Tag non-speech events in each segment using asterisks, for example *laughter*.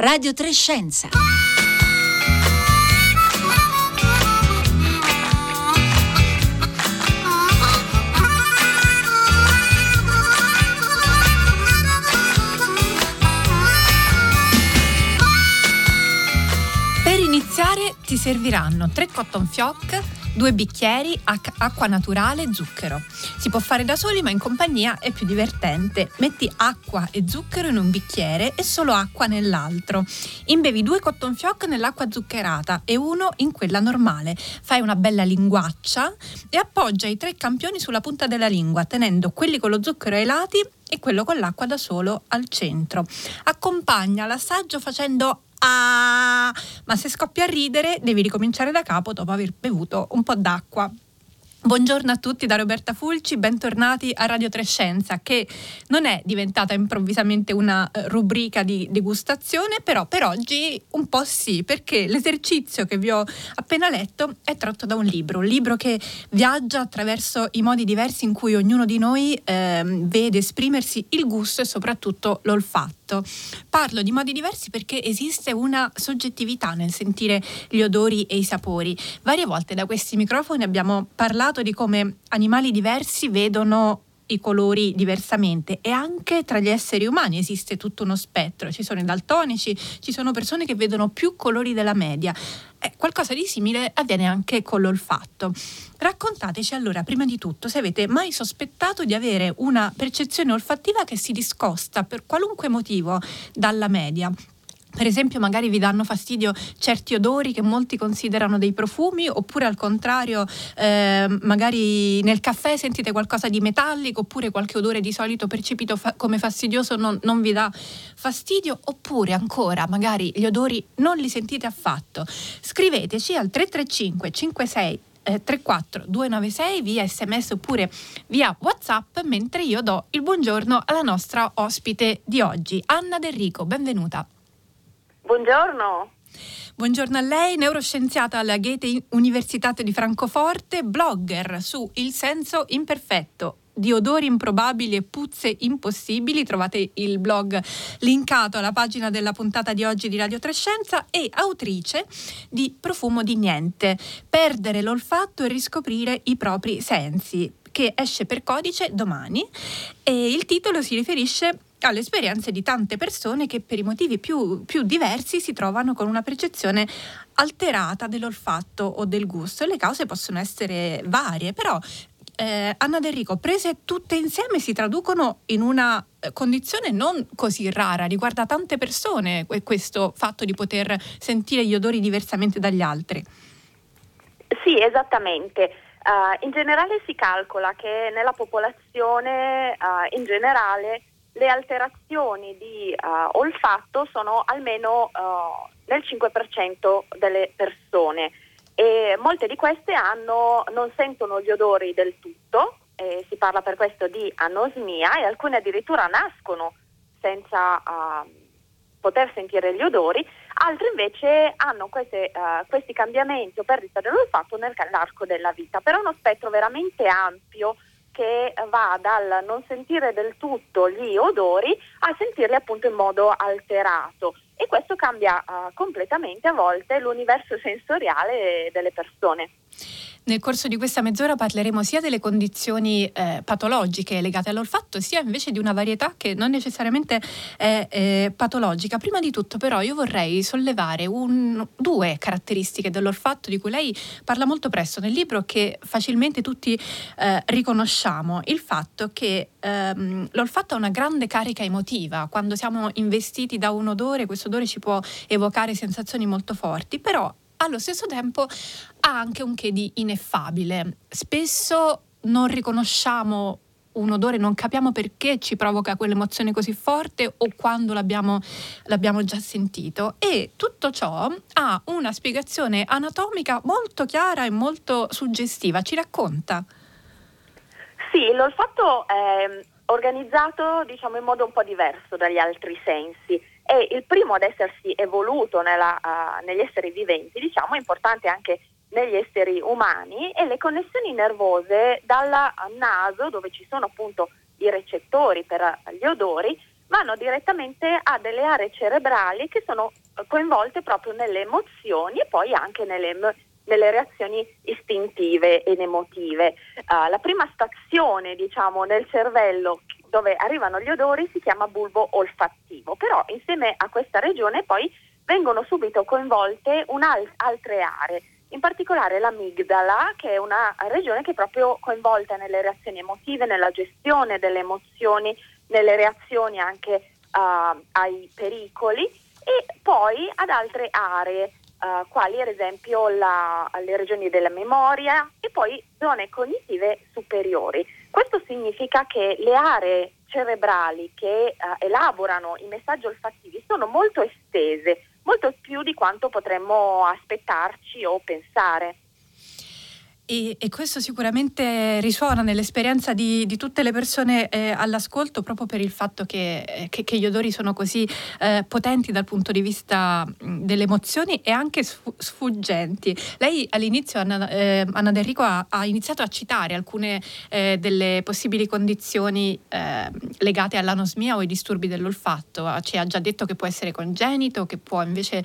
Radio Trescenza. Per iniziare ti serviranno 3 cotton fioc, Due bicchieri, acqua naturale e zucchero. Si può fare da soli ma in compagnia è più divertente. Metti acqua e zucchero in un bicchiere e solo acqua nell'altro. Imbevi due cotton fioc nell'acqua zuccherata e uno in quella normale. Fai una bella linguaccia e appoggia i tre campioni sulla punta della lingua tenendo quelli con lo zucchero ai lati e quello con l'acqua da solo al centro. Accompagna l'assaggio facendo ah, ma se scoppi a ridere devi ricominciare da capo dopo aver bevuto un po' d'acqua. Buongiorno a tutti da Roberta Fulci, bentornati a Radio Trescenza che non è diventata improvvisamente una eh, rubrica di degustazione, però per oggi un po' sì, perché l'esercizio che vi ho appena letto è tratto da un libro, un libro che viaggia attraverso i modi diversi in cui ognuno di noi eh, vede esprimersi il gusto e soprattutto l'olfatto. Parlo di modi diversi perché esiste una soggettività nel sentire gli odori e i sapori. Varie volte da questi microfoni abbiamo parlato di come animali diversi vedono i colori diversamente e anche tra gli esseri umani esiste tutto uno spettro, ci sono i daltonici, ci sono persone che vedono più colori della media. Eh, qualcosa di simile avviene anche con l'olfatto. Raccontateci allora, prima di tutto, se avete mai sospettato di avere una percezione olfattiva che si discosta per qualunque motivo dalla media. Per esempio, magari vi danno fastidio certi odori che molti considerano dei profumi, oppure al contrario, eh, magari nel caffè sentite qualcosa di metallico, oppure qualche odore di solito percepito fa- come fastidioso non, non, vi dà fastidio, oppure ancora, magari gli odori non li sentite affatto. Scriveteci al 335 56 34 296 via sms oppure via whatsapp mentre io do il buongiorno alla nostra ospite di oggi Anna D'Enrico benvenuta Buongiorno. Buongiorno a lei, neuroscienziata alla Goethe Universitat di Francoforte, blogger su Il senso imperfetto di odori improbabili e puzze impossibili. Trovate il blog linkato alla pagina della puntata di oggi di Radio Trescenza e autrice di Profumo di Niente, perdere l'olfatto e riscoprire i propri sensi che esce per codice domani e il titolo si riferisce alle esperienze di tante persone che per i motivi più, più, diversi si trovano con una percezione alterata dell'olfatto o del gusto e le cause possono essere varie, però eh, Anna D'Enrico, prese tutte insieme si traducono in una eh, condizione non così rara, riguarda tante persone questo fatto di poter sentire gli odori diversamente dagli altri. Sì, esattamente. Uh, in generale si calcola che nella popolazione uh, in generale le alterazioni di uh, olfatto sono almeno uh, nel 5% delle persone. E molte di queste hanno, non sentono gli odori del tutto, e si parla per questo di anosmia e alcune addirittura nascono senza uh, poter sentire gli odori, altre invece hanno queste, questi cambiamenti o perdita dell'olfatto nell'arco della vita, però è uno spettro veramente ampio che va dal non sentire del tutto gli odori a sentirli appunto in modo alterato e questo cambia uh, completamente a volte l'universo sensoriale delle persone. Nel corso di questa mezz'ora parleremo sia delle condizioni eh, patologiche legate all'olfatto, sia invece di una varietà che non necessariamente è eh, patologica. Prima di tutto, però, io vorrei sollevare un, due caratteristiche dell'olfatto di cui lei parla molto presto nel libro, che facilmente tutti eh, riconosciamo. Il fatto che ehm, l'olfatto ha una grande carica emotiva. Quando siamo investiti da un odore, questo odore ci può evocare sensazioni molto forti, però allo stesso tempo ha anche un che di ineffabile. Spesso non riconosciamo un odore, non capiamo perché ci provoca quell'emozione così forte o quando l'abbiamo, l'abbiamo già sentito. E tutto ciò ha una spiegazione anatomica molto chiara e molto suggestiva. Ci racconta? Sì, l'olfatto è organizzato diciamo, in modo un po' diverso dagli altri sensi è il primo ad essersi evoluto nella, uh, negli esseri viventi, diciamo, è importante anche negli esseri umani e le connessioni nervose dal naso, dove ci sono appunto i recettori per gli odori, vanno direttamente a delle aree cerebrali che sono coinvolte proprio nelle emozioni e poi anche nelle, nelle reazioni istintive ed emotive. Uh, la prima stazione, diciamo, nel cervello dove arrivano gli odori si chiama bulbo olfattivo, però insieme a questa regione poi vengono subito coinvolte altre aree, in particolare l'amigdala, che è una regione che è proprio coinvolta nelle reazioni emotive, nella gestione delle emozioni, nelle reazioni anche uh, ai pericoli e poi ad altre aree uh, quali ad esempio la, le regioni della memoria e poi zone cognitive superiori. Questo significa che le aree cerebrali che uh, elaborano i messaggi olfattivi sono molto estese, molto più di quanto potremmo aspettarci o pensare. E, e, questo sicuramente risuona nell'esperienza di, di tutte le persone eh, all'ascolto proprio per il fatto che, eh, che, che gli odori sono così eh, potenti dal punto di vista mh, delle emozioni e anche sfuggenti. Lei all'inizio, Anna, eh, Anna D'Enrico, ha, ha, iniziato a citare alcune eh, delle possibili condizioni eh, legate all'anosmia o ai disturbi dell'olfatto. Ci ha già detto che può essere congenito, che può invece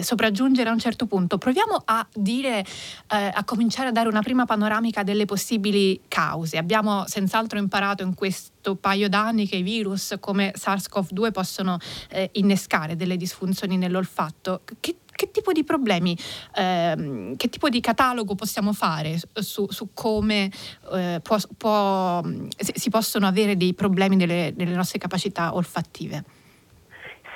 sopraggiungere a un certo punto. Proviamo a dire, a cominciare a dare una prima panoramica delle possibili cause. Abbiamo senz'altro imparato in questo paio d'anni che i virus come SARS-CoV-2 possono eh, innescare delle disfunzioni nell'olfatto. Che, che tipo di problemi, ehm, che tipo di catalogo possiamo fare su, su come eh, può, può, si possono avere dei problemi nelle, nelle nostre capacità olfattive?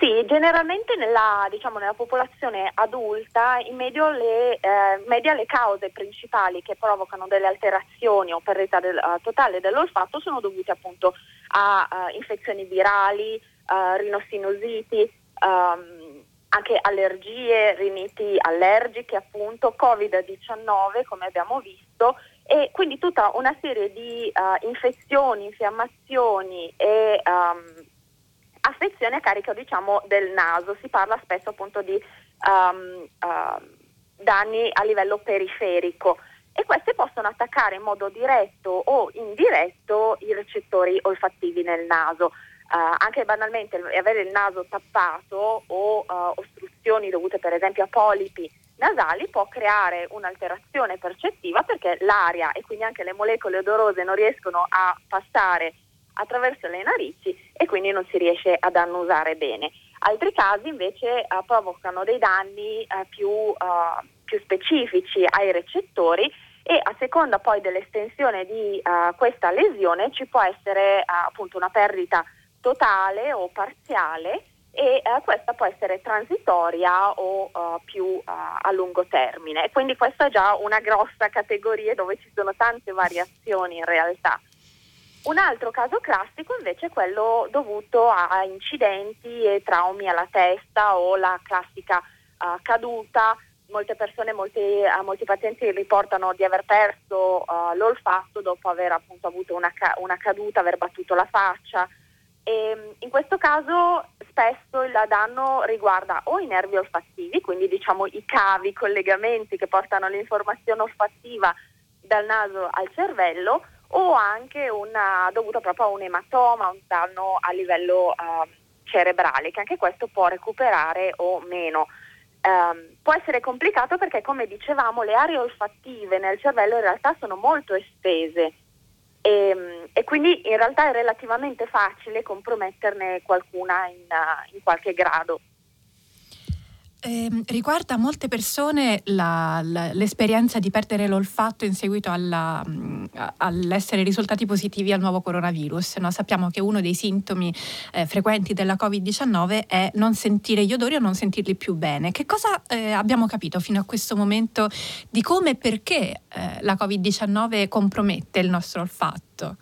Sì, generalmente nella, diciamo, nella popolazione adulta in medio le, eh, media le cause principali che provocano delle alterazioni o perdita del, uh, totale dell'olfatto sono dovute appunto a uh, infezioni virali, uh, rinosinusiti, um, anche allergie, riniti allergiche appunto, Covid-19 come abbiamo visto e quindi tutta una serie di infezioni, infiammazioni e um, affezione a carico diciamo, del naso, si parla spesso appunto di um, uh, danni a livello periferico e queste possono attaccare in modo diretto o indiretto i recettori olfattivi nel naso. Uh, anche banalmente avere il naso tappato o uh, ostruzioni dovute per esempio a polipi nasali può creare un'alterazione percettiva perché l'aria e quindi anche le molecole odorose non riescono a passare attraverso le narici e quindi non si riesce ad annusare bene. Altri casi invece uh, provocano dei danni uh, più, uh, più, specifici ai recettori e a seconda poi dell'estensione di questa lesione ci può essere appunto una perdita totale o parziale e uh, questa può essere transitoria o più a lungo termine. Quindi questa è già una grossa categoria dove ci sono tante variazioni in realtà. Un altro caso classico invece è quello dovuto a incidenti e traumi alla testa o la classica uh, caduta. Molte persone, molti, uh, molti, pazienti riportano di aver perso uh, l'olfatto dopo aver appunto avuto una, ca- una, caduta, aver battuto la faccia. E, mm, in questo caso spesso il danno riguarda o i nervi olfattivi, quindi diciamo i cavi, i collegamenti che portano l'informazione olfattiva dal naso al cervello, o anche una, dovuto proprio a un ematoma, un danno a livello uh, cerebrale, che anche questo può recuperare o meno. Um, può essere complicato perché, come dicevamo, le aree olfattive nel cervello in realtà sono molto estese e, e quindi in realtà è relativamente facile comprometterne qualcuna in, in qualche grado. Eh, riguarda molte persone la, la, l'esperienza di perdere l'olfatto in seguito alla, mm, all'essere risultati positivi al nuovo coronavirus. No? Sappiamo che uno dei sintomi eh, frequenti della Covid-19 è non sentire gli odori o non sentirli più bene. Che cosa eh, abbiamo capito fino a questo momento di come e perché eh, la Covid-19 compromette il nostro olfatto?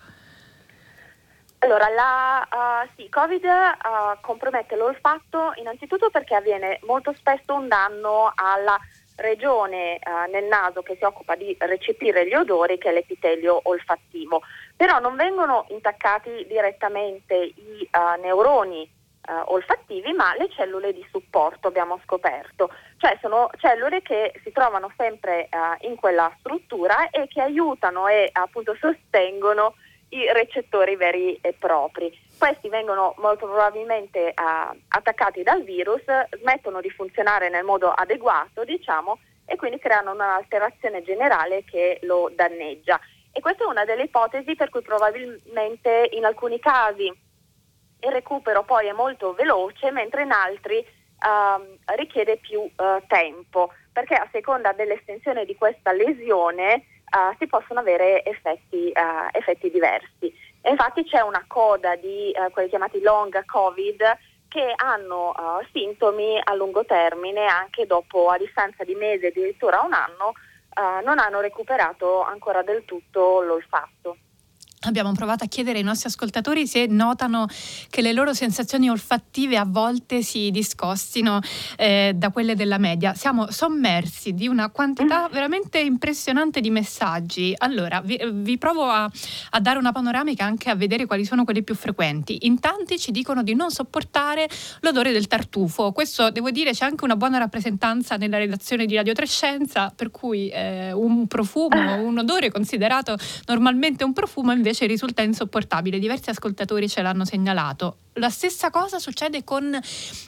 Allora, la uh, sì, Covid uh, compromette l'olfatto innanzitutto perché avviene molto spesso un danno alla regione uh, nel naso che si occupa di recepire gli odori, che è l'epitelio olfattivo. Però non vengono intaccati direttamente i neuroni olfattivi, ma le cellule di supporto abbiamo scoperto. Cioè sono cellule che si trovano sempre in quella struttura e che aiutano e appunto sostengono i recettori veri e propri. questi vengono molto probabilmente uh, attaccati dal virus, smettono di funzionare nel modo adeguato, diciamo, e quindi creano un'alterazione generale che lo danneggia. E questa è una delle ipotesi per cui probabilmente in alcuni casi il recupero poi è molto veloce, mentre in altri uh, richiede più uh, tempo, perché a seconda dell'estensione di questa lesione uh, si possono avere effetti, effetti, diversi. E infatti c'è una coda di quelli chiamati long COVID che hanno sintomi a lungo termine anche dopo, a distanza di mesi, addirittura un anno, non hanno recuperato ancora del tutto l'olfatto. Abbiamo provato a chiedere ai nostri ascoltatori se notano che le loro sensazioni olfattive a volte si discostino eh, da quelle della media. Siamo sommersi di una quantità mm. veramente impressionante di messaggi. Allora, vi, vi provo a, a, dare una panoramica anche a vedere quali sono quelli più frequenti. In tanti ci dicono di non sopportare l'odore del tartufo. Questo, devo dire, c'è anche una buona rappresentanza nella redazione di Radio Trescenza, per cui eh, un profumo, *laughs* un odore considerato normalmente un profumo invece invece risulta insopportabile. Diversi ascoltatori ce l'hanno segnalato. La stessa cosa succede con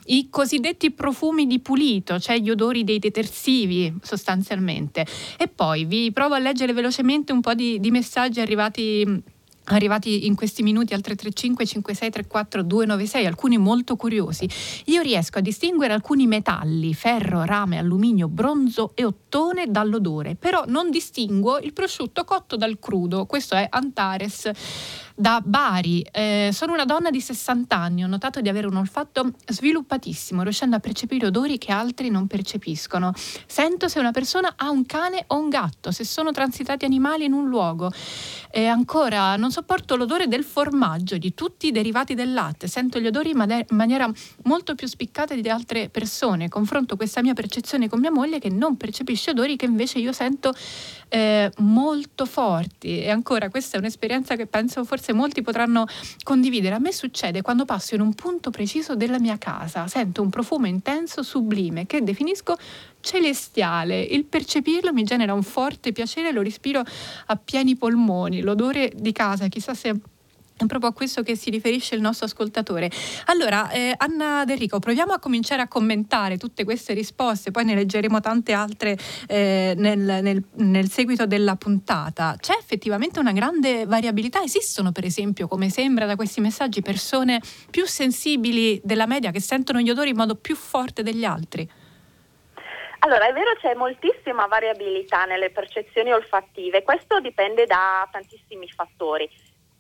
i cosiddetti profumi di pulito, cioè gli odori dei detersivi sostanzialmente. E poi vi provo a leggere velocemente un po' di, di messaggi arrivati arrivati in questi minuti al 335 5634 296, alcuni molto curiosi. Io riesco a distinguere alcuni metalli, ferro, rame, alluminio, bronzo e ottone dall'odore, però non distinguo il prosciutto cotto dal crudo. Questo è Antares da Bari. Eh, sono una donna di 60 anni, ho notato di avere un olfatto sviluppatissimo, riuscendo a percepire odori che altri non percepiscono. Sento se una persona ha un cane o un gatto, se sono transitati animali in un luogo. E ancora, non sopporto l'odore del formaggio, di tutti i derivati del latte. Sento gli odori in maniera molto più spiccata di altre persone. Confronto questa mia percezione con mia moglie che non percepisce odori che invece io sento eh, molto forti. E ancora, questa è un'esperienza che penso forse forse molti potranno condividere. A me succede quando passo in un punto preciso della mia casa, sento un profumo intenso, sublime, che definisco celestiale. Il percepirlo mi genera un forte piacere, lo respiro a pieni polmoni. L'odore di casa, chissà se è proprio a questo che si riferisce il nostro ascoltatore. Allora, eh, Anna D'Enrico, proviamo a cominciare a commentare tutte queste risposte, poi ne leggeremo tante altre eh, nel, nel, nel, seguito della puntata. C'è effettivamente una grande variabilità? Esistono, per esempio, come sembra da questi messaggi, persone più sensibili della media che sentono gli odori in modo più forte degli altri? Allora, è vero, c'è moltissima variabilità nelle percezioni olfattive, questo dipende da tantissimi fattori.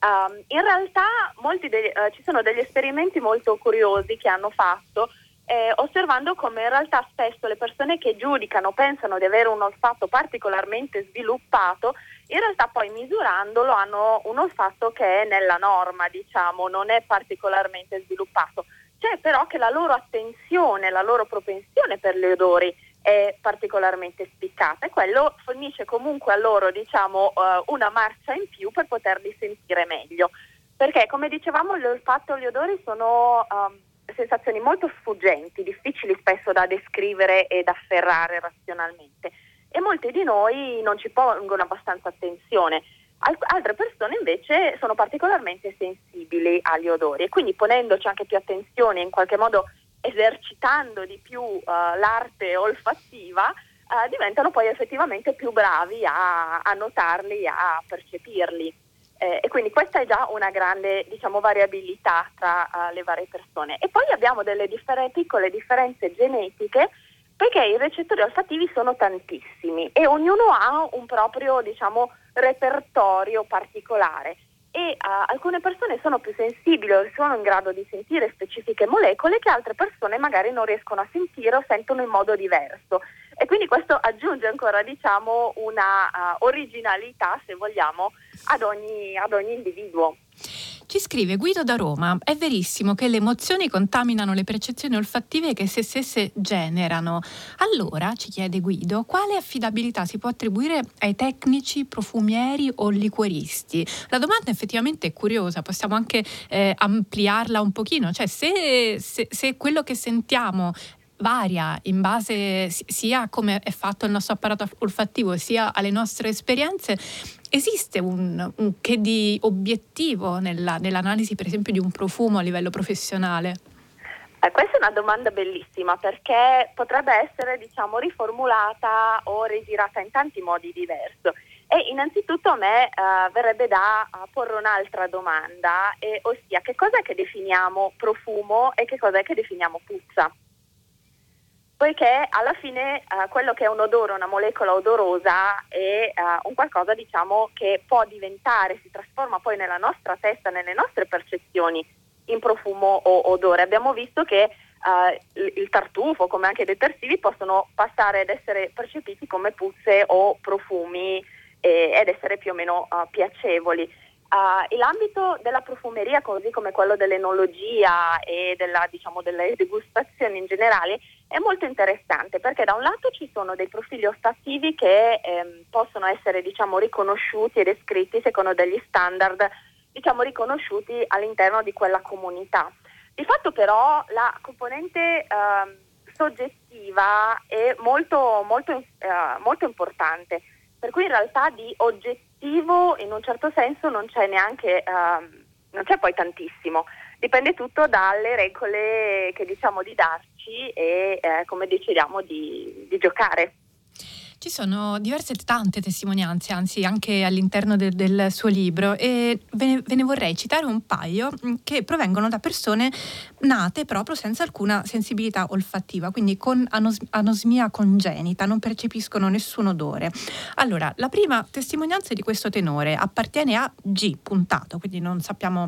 Um, in realtà de- uh, ci sono degli esperimenti molto curiosi che hanno fatto eh, osservando come in realtà spesso le persone che giudicano pensano di avere un olfatto particolarmente sviluppato, in realtà poi misurandolo hanno un olfatto che è nella norma, diciamo, non è particolarmente sviluppato. C'è però che la loro attenzione, la loro propensione per gli odori è particolarmente spiccata e quello fornisce comunque a loro diciamo, uh, una marcia in più per poterli sentire meglio. Perché come dicevamo l'olfatto e gli odori sono um, sensazioni molto sfuggenti, difficili spesso da descrivere ed afferrare razionalmente e molti di noi non ci pongono abbastanza attenzione. Al- altre persone invece sono particolarmente sensibili agli odori e quindi ponendoci anche più attenzione in qualche modo esercitando di più uh, l'arte olfattiva, uh, diventano poi effettivamente più bravi a, a notarli, a percepirli. Eh, e quindi questa è già una grande diciamo, variabilità tra uh, le varie persone. E poi abbiamo delle differ- piccole differenze genetiche perché i recettori olfattivi sono tantissimi e ognuno ha un proprio diciamo, repertorio particolare e uh, alcune persone sono più sensibili o sono in grado di sentire specifiche molecole che altre persone magari non riescono a sentire o sentono in modo diverso. E quindi questo aggiunge ancora diciamo, una uh, originalità, se vogliamo, ad ogni, ad ogni individuo. Ci scrive Guido da Roma, è verissimo che le emozioni contaminano le percezioni olfattive che se stesse generano. Allora, ci chiede Guido, quale affidabilità si può attribuire ai tecnici, profumieri o liquoristi? La domanda effettivamente è curiosa, possiamo anche eh, ampliarla un pochino, cioè se, se, se quello che sentiamo varia in base sia a come è fatto il nostro apparato olfattivo sia alle nostre esperienze, esiste un, un che di obiettivo nella, nell'analisi per esempio di un profumo a livello professionale? Eh, questa è una domanda bellissima perché potrebbe essere diciamo, riformulata o rigirata in tanti modi diversi. E innanzitutto a me eh, verrebbe da uh, porre un'altra domanda, e, ossia che cos'è che definiamo profumo e che cos'è che definiamo puzza? Poiché alla fine uh, quello che è un odore, una molecola odorosa, è uh, un qualcosa diciamo, che può diventare, si trasforma poi nella nostra testa, nelle nostre percezioni in profumo o odore. Abbiamo visto che uh, il tartufo, come anche i detersivi, possono passare ad essere percepiti come puzze o profumi eh, ed essere più o meno uh, piacevoli. Uh, l'ambito della profumeria, così come quello dell'enologia e della, diciamo, delle degustazioni in generale, è molto interessante perché da un lato ci sono dei profili olfattivi che ehm, possono essere diciamo, riconosciuti e descritti secondo degli standard diciamo, riconosciuti all'interno di quella comunità. Di fatto però la componente eh, soggettiva è molto, molto, eh, molto importante, per cui in realtà di oggettivo in un certo senso non c'è neanche, eh, non c'è poi tantissimo, dipende tutto dalle regole che diciamo di darci e eh, come decidiamo di, di giocare. Ci sono diverse, tante testimonianze, anzi anche all'interno de- del suo libro e ve ne, ve ne, vorrei citare un paio mm, che provengono da persone nate proprio senza alcuna sensibilità olfattiva, quindi con anos- anosmia congenita, non percepiscono nessun odore. Allora, la prima testimonianza di questo tenore appartiene a G puntato, quindi non sappiamo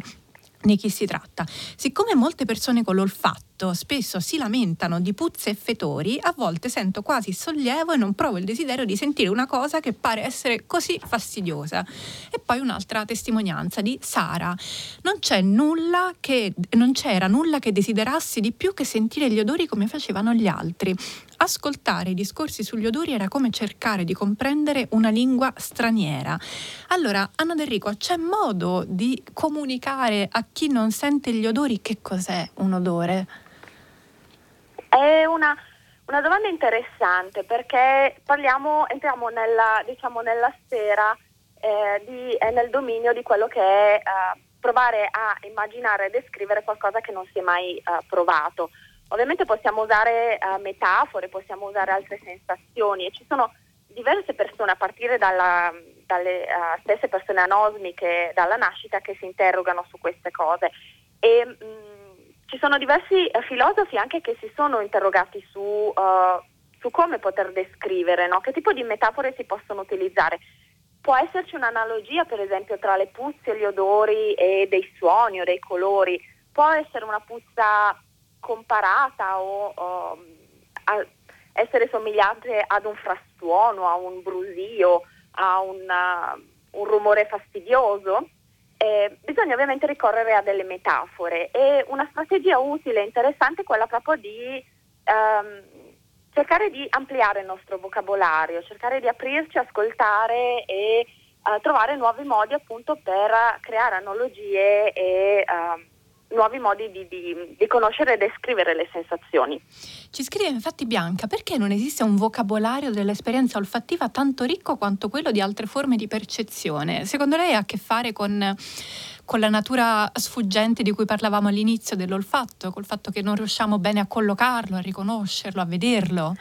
di chi si tratta. Siccome molte persone con l'olfatto spesso si lamentano di puzze e fetori, a volte sento quasi sollievo e non provo il desiderio di sentire una cosa che pare essere così fastidiosa. E poi un'altra testimonianza di Sara. Non, c'è nulla che, non c'era nulla che desiderassi di più che sentire gli odori come facevano gli altri. Ascoltare i discorsi sugli odori era come cercare di comprendere una lingua straniera. Allora, Anna D'Enrico, c'è modo di comunicare a chi non sente gli odori che cos'è un odore? È una, una domanda interessante perché parliamo, entriamo nella, diciamo, nella sfera eh, di, eh, nel dominio di quello che è eh, provare a immaginare e descrivere qualcosa che non si è mai eh, provato. Ovviamente possiamo usare uh, metafore, possiamo usare altre sensazioni e ci sono diverse persone a partire dalla, dalle uh, stesse persone anosmiche dalla nascita che si interrogano su queste cose e mh, mm, ci sono diversi uh, filosofi anche che si sono interrogati su, su come poter descrivere, no? che tipo di metafore si possono utilizzare. Può esserci un'analogia per esempio tra le puzze, gli odori e dei suoni o dei colori, può essere una puzza comparata o, o essere somigliante ad un frastuono, a un brusio, a una, un rumore fastidioso, eh, bisogna ovviamente ricorrere a delle metafore. E una strategia utile e interessante è quella proprio di ehm, cercare di ampliare il nostro vocabolario, cercare di aprirci, ascoltare e eh, trovare nuovi modi appunto per creare analogie e eh, nuovi modi di, di, di, conoscere e descrivere le sensazioni. Ci scrive infatti Bianca, perché non esiste un vocabolario dell'esperienza olfattiva tanto ricco quanto quello di altre forme di percezione? Secondo lei ha a che fare con, con la natura sfuggente di cui parlavamo all'inizio dell'olfatto, col fatto che non riusciamo bene a collocarlo, a riconoscerlo, a vederlo?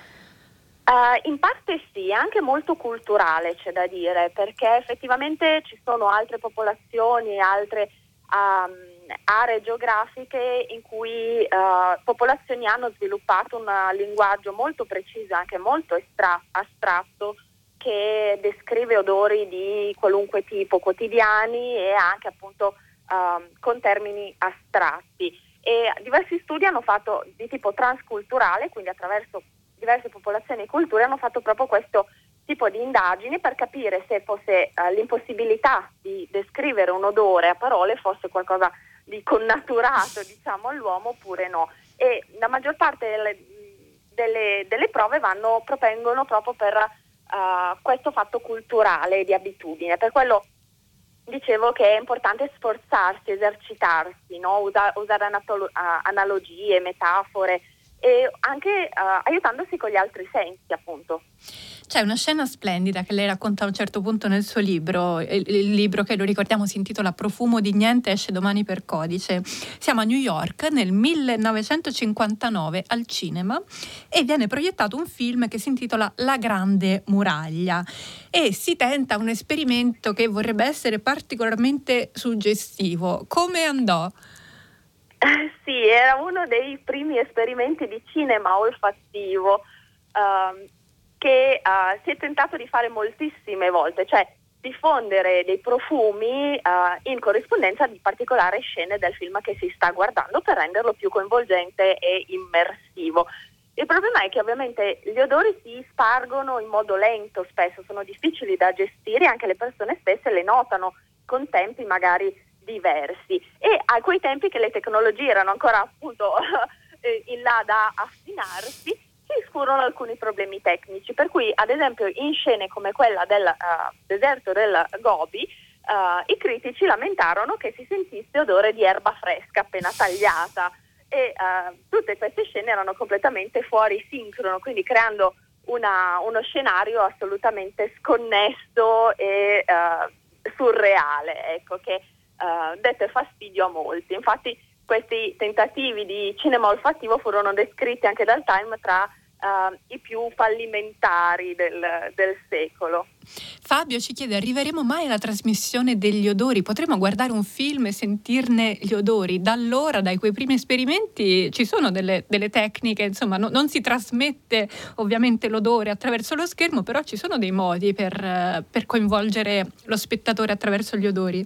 Uh, in parte sì, anche molto culturale c'è da dire, perché effettivamente ci sono altre popolazioni, altre um, aree geografiche in cui uh, popolazioni hanno sviluppato un linguaggio molto preciso, anche molto estra- astratto, che descrive odori di qualunque tipo quotidiani e anche appunto uh, con termini astratti. E diversi studi hanno fatto di tipo transculturale, quindi attraverso diverse popolazioni e culture, hanno fatto proprio questo tipo di indagini per capire se fosse uh, l'impossibilità di descrivere un odore a parole fosse qualcosa di connaturato diciamo, all'uomo oppure no. E la maggior parte delle, delle, delle prove vanno, propengono proprio per uh, questo fatto culturale di abitudine. Per quello dicevo che è importante sforzarsi, esercitarsi, no? Usa, usare uh, analogie, metafore, e anche uh, aiutandosi con gli altri sensi appunto. C'è una scena splendida che lei racconta a un certo punto nel suo libro, il, il, libro che lo ricordiamo si intitola Profumo di niente, esce domani per codice. Siamo a New York nel 1959 al cinema e viene proiettato un film che si intitola La Grande Muraglia e si tenta un esperimento che vorrebbe essere particolarmente suggestivo. Come andò? *laughs* sì, era uno dei primi esperimenti di cinema olfattivo. Um, che uh, si è tentato di fare moltissime volte, cioè diffondere dei profumi uh, in corrispondenza di particolari scene del film che si sta guardando per renderlo più coinvolgente e immersivo. Il problema è che ovviamente gli odori si spargono in modo lento spesso, sono difficili da gestire, anche le persone stesse le notano con tempi magari diversi. E a quei tempi che le tecnologie erano ancora appunto *laughs* in là da affinarsi, ci furono alcuni problemi tecnici, per cui ad esempio in scene come quella del uh, deserto del Gobi, uh, i critici lamentarono che si sentisse odore di erba fresca appena tagliata. E uh, tutte queste scene erano completamente fuori sincrono, quindi creando una, uno scenario assolutamente sconnesso e surreale, ecco, che dette fastidio a molti. Infatti questi tentativi di cinema olfattivo furono descritti anche dal Time tra uh, i più fallimentari del, del, secolo. Fabio ci chiede, arriveremo mai alla trasmissione degli odori? Potremo guardare un film e sentirne gli odori? Da allora, dai quei primi esperimenti, ci sono delle, delle tecniche, insomma, no, non si trasmette ovviamente l'odore attraverso lo schermo, però ci sono dei modi per, per coinvolgere lo spettatore attraverso gli odori.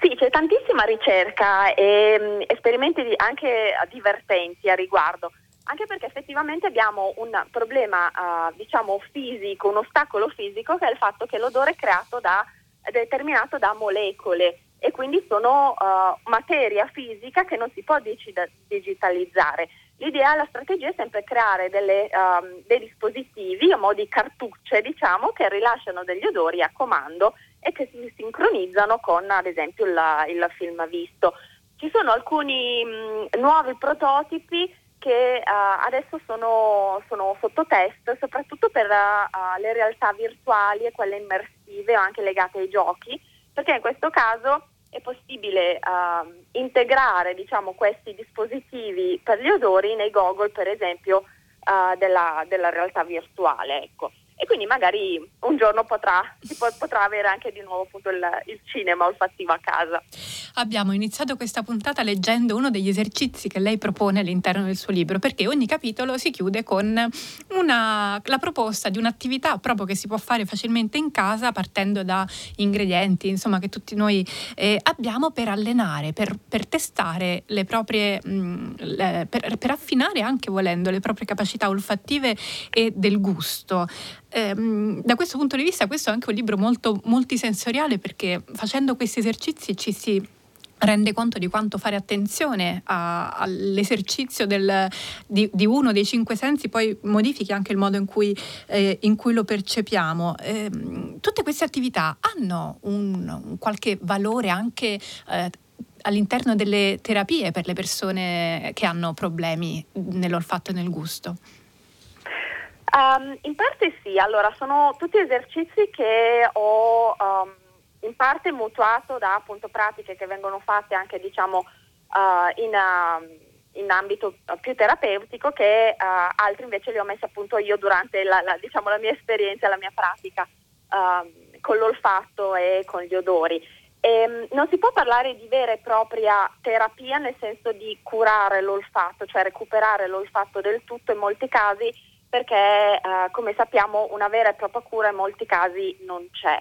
Sì, c'è tantissima ricerca e um, esperimenti anche divertenti a riguardo anche perché effettivamente abbiamo un problema uh, diciamo fisico, un ostacolo fisico che è il fatto che l'odore è da, determinato da molecole e quindi sono uh, materia fisica che non si può digita- digitalizzare. L'idea, la strategia è sempre creare delle, um, dei dispositivi a mo' di cartucce diciamo che rilasciano degli odori a comando e che si sincronizzano con ad esempio la, il film visto. Ci sono alcuni mh, nuovi prototipi che uh, adesso sono, sono, sotto test, soprattutto per uh, le realtà virtuali e quelle immersive o anche legate ai giochi, perché in questo caso è possibile uh, integrare diciamo, questi dispositivi per gli odori nei goggle, per esempio, della, della, realtà virtuale. Ecco e quindi magari un giorno potrà, potrà avere anche di nuovo appunto il, il, cinema olfattivo a casa. Abbiamo iniziato questa puntata leggendo uno degli esercizi che lei propone all'interno del suo libro, perché ogni capitolo si chiude con una, la proposta di un'attività proprio che si può fare facilmente in casa partendo da ingredienti, insomma, che tutti noi eh, abbiamo per allenare, per, per testare le proprie, mh, mm, le, per, per affinare anche volendo le proprie capacità olfattive e del gusto ehm, da questo punto di vista questo è anche un libro molto multisensoriale perché facendo questi esercizi ci si rende conto di quanto fare attenzione a, all'esercizio del, di, di, uno dei cinque sensi poi modifichi anche il modo in cui, eh, in cui lo percepiamo. Eh, tutte queste attività hanno un, un qualche valore anche eh, all'interno delle terapie per le persone che hanno problemi nell'olfatto e nel gusto. Um, in parte sì, allora sono tutti esercizi che ho um, in parte mutuato da appunto pratiche che vengono fatte anche diciamo uh, in, uh, in, ambito più terapeutico che uh, altri invece li ho messi appunto io durante la, la, diciamo, la mia esperienza, la mia pratica con l'olfatto e con gli odori. E, non si può parlare di vera e propria terapia nel senso di curare l'olfatto, cioè recuperare l'olfatto del tutto in molti casi perché eh, come sappiamo una vera e propria cura in molti casi non c'è.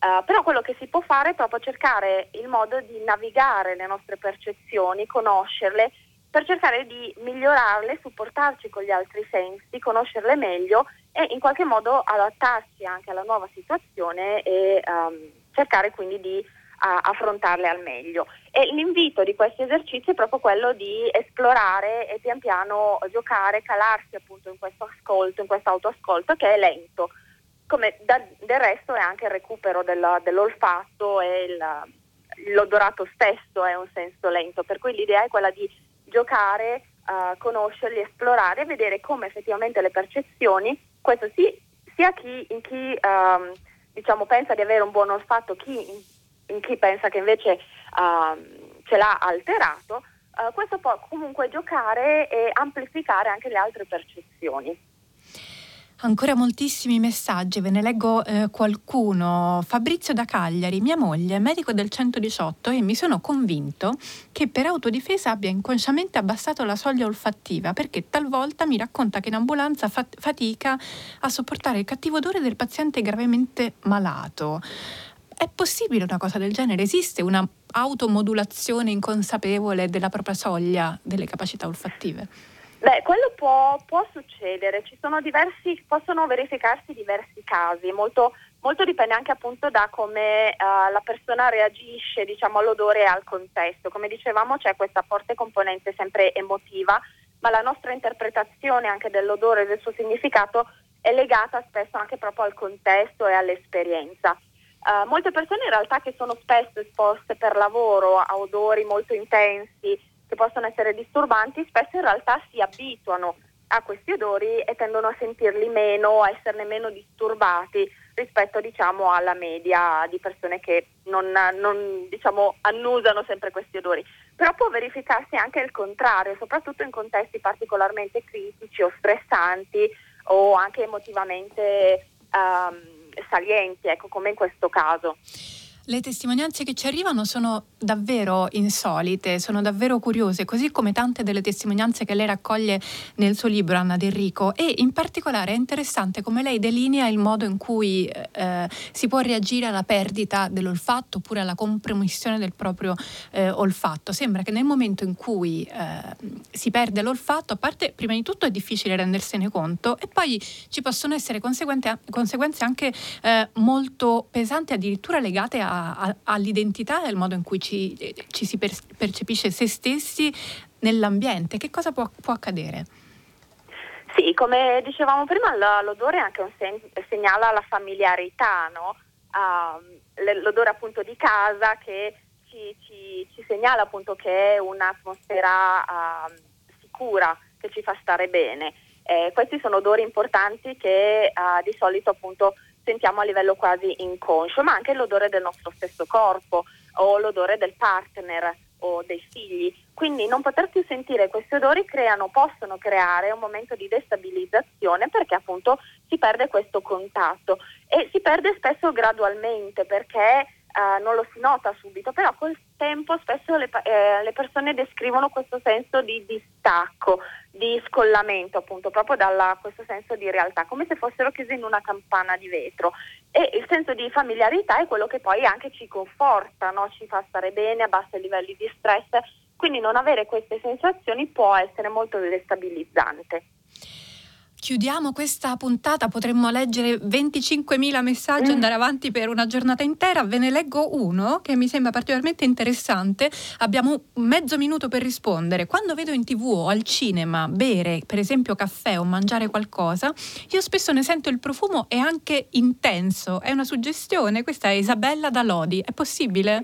Uh, però quello che si può fare è proprio cercare il modo di navigare le nostre percezioni, conoscerle, per cercare di migliorarle, supportarci con gli altri sensi, conoscerle meglio e in qualche modo adattarsi anche alla nuova situazione e um, cercare quindi di a affrontarle al meglio. E l'invito di questi esercizi è proprio quello di esplorare e pian piano giocare, calarsi appunto in questo ascolto, in questo autoascolto che è lento. Come da, del resto è anche il recupero del, dell'olfatto e il, l'odorato stesso è un senso lento, per cui l'idea è quella di giocare uh, conoscerli, esplorare e vedere come effettivamente le percezioni, questo sì, sia chi, in chi um, diciamo, pensa di avere un buon olfatto, chi, in, chi pensa che invece uh, ce l'ha alterato, uh, questo può comunque giocare e amplificare anche le altre percezioni. Ancora moltissimi messaggi, ve ne leggo eh, qualcuno. Fabrizio da Cagliari, mia moglie è medico del 118 e mi sono convinto che per autodifesa abbia inconsciamente abbassato la soglia olfattiva perché talvolta mi racconta che in ambulanza fa- fatica a sopportare il cattivo odore del paziente gravemente malato. È possibile una cosa del genere? Esiste una automodulazione inconsapevole della propria soglia delle capacità olfattive? Beh, quello può, può succedere, diversi, possono verificarsi diversi casi, molto, molto, dipende anche appunto da come uh, la persona reagisce diciamo, all'odore e al contesto. Come dicevamo c'è questa forte componente sempre emotiva, ma la nostra interpretazione anche dell'odore e del suo significato è legata spesso anche proprio al contesto e all'esperienza. Uh, molte persone in realtà che sono spesso esposte per lavoro a odori molto intensi, che possono essere disturbanti, spesso in realtà si abituano a questi odori e tendono a sentirli meno, a esserne meno disturbati rispetto diciamo, alla media di persone che non, non diciamo, annusano sempre questi odori. Però può verificarsi anche il contrario, soprattutto in contesti particolarmente critici o stressanti o anche emotivamente um, salienti, ecco, come in questo caso. Le testimonianze che ci arrivano sono davvero insolite, sono davvero curiose, così come tante delle testimonianze che lei raccoglie nel suo libro Anna D'Enrico e in particolare è interessante come lei delinea il modo in cui eh, si può reagire alla perdita dell'olfatto oppure alla compromissione del proprio eh, olfatto. Sembra che nel momento in cui eh, si perde l'olfatto, a parte prima di tutto è difficile rendersene conto e poi ci possono essere conseguenze anche eh, molto pesanti, addirittura legate a all'identità e al modo in cui ci, ci si per, percepisce se stessi nell'ambiente. Che cosa può, può accadere? Sì, come dicevamo prima, l'odore è anche un sen- segnala la familiarità, no? uh, l'odore appunto di casa che ci, ci, ci, segnala appunto che è un'atmosfera uh, sicura, che ci fa stare bene. Eh, questi sono odori importanti che uh, di solito appunto sentiamo a livello quasi inconscio, ma anche l'odore del nostro stesso corpo o l'odore del partner o dei figli. Quindi non poter più sentire questi odori creano, possono creare un momento di destabilizzazione perché appunto si perde questo contatto e si perde spesso gradualmente perché Uh, non lo si nota subito, però col tempo spesso le, eh, le, persone descrivono questo senso di distacco, di scollamento appunto proprio da questo senso di realtà, come se fossero chiuse in una campana di vetro e il senso di familiarità è quello che poi anche ci conforta, no? ci fa stare bene, abbassa i livelli di stress, quindi non avere queste sensazioni può essere molto destabilizzante. Chiudiamo questa puntata, potremmo leggere 25.000 messaggi e mm. andare avanti per una giornata intera. Ve ne leggo uno che mi sembra particolarmente interessante. Abbiamo mezzo minuto per rispondere. Quando vedo in tv o al cinema bere, per esempio, caffè o mangiare qualcosa, io spesso ne sento il profumo e anche intenso. È una suggestione. Questa è Isabella da Lodi. È possibile?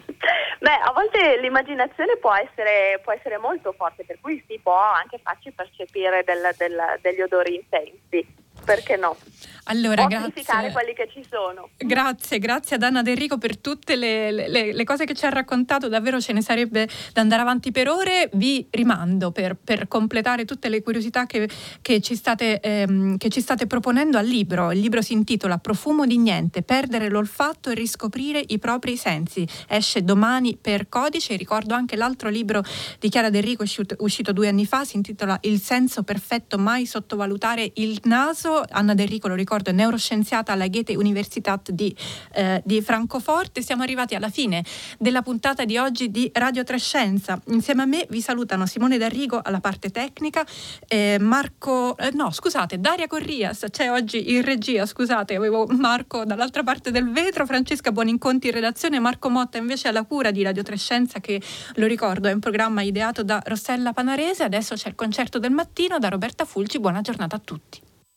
*laughs* Beh, a volte l'immaginazione può essere, può essere, molto forte, per cui si può anche farci percepire del, del, degli odori intensi perché no? Allora, grazie. quelli che ci sono. Grazie, grazie ad Anna D'Enrico per tutte le, le, le, cose che ci ha raccontato, davvero ce ne sarebbe da andare avanti per ore. Vi rimando per, per completare tutte le curiosità che, che, ci state, ehm, che, ci state, proponendo al libro. Il libro si intitola Profumo di niente, perdere l'olfatto e riscoprire i propri sensi. Esce domani per codice. Ricordo anche l'altro libro di Chiara D'Enrico uscito, uscito due anni fa, si intitola Il senso perfetto, mai sottovalutare il naso Anna Del Rico, lo ricordo, è neuroscienziata alla Goethe Universität di, eh, di, Francoforte. Siamo arrivati alla fine della puntata di oggi di Radio Trescenza. Insieme a me vi salutano Simone D'Arrigo alla parte tecnica, eh, Marco, eh, no scusate, Daria Corrias, c'è oggi in regia, scusate, avevo Marco dall'altra parte del vetro, Francesca Buoninconti in redazione, Marco Motta invece alla cura di Radio Trescenza che lo ricordo è un programma ideato da Rossella Panarese. Adesso c'è il concerto del mattino da Roberta Fulci. Buona giornata a tutti.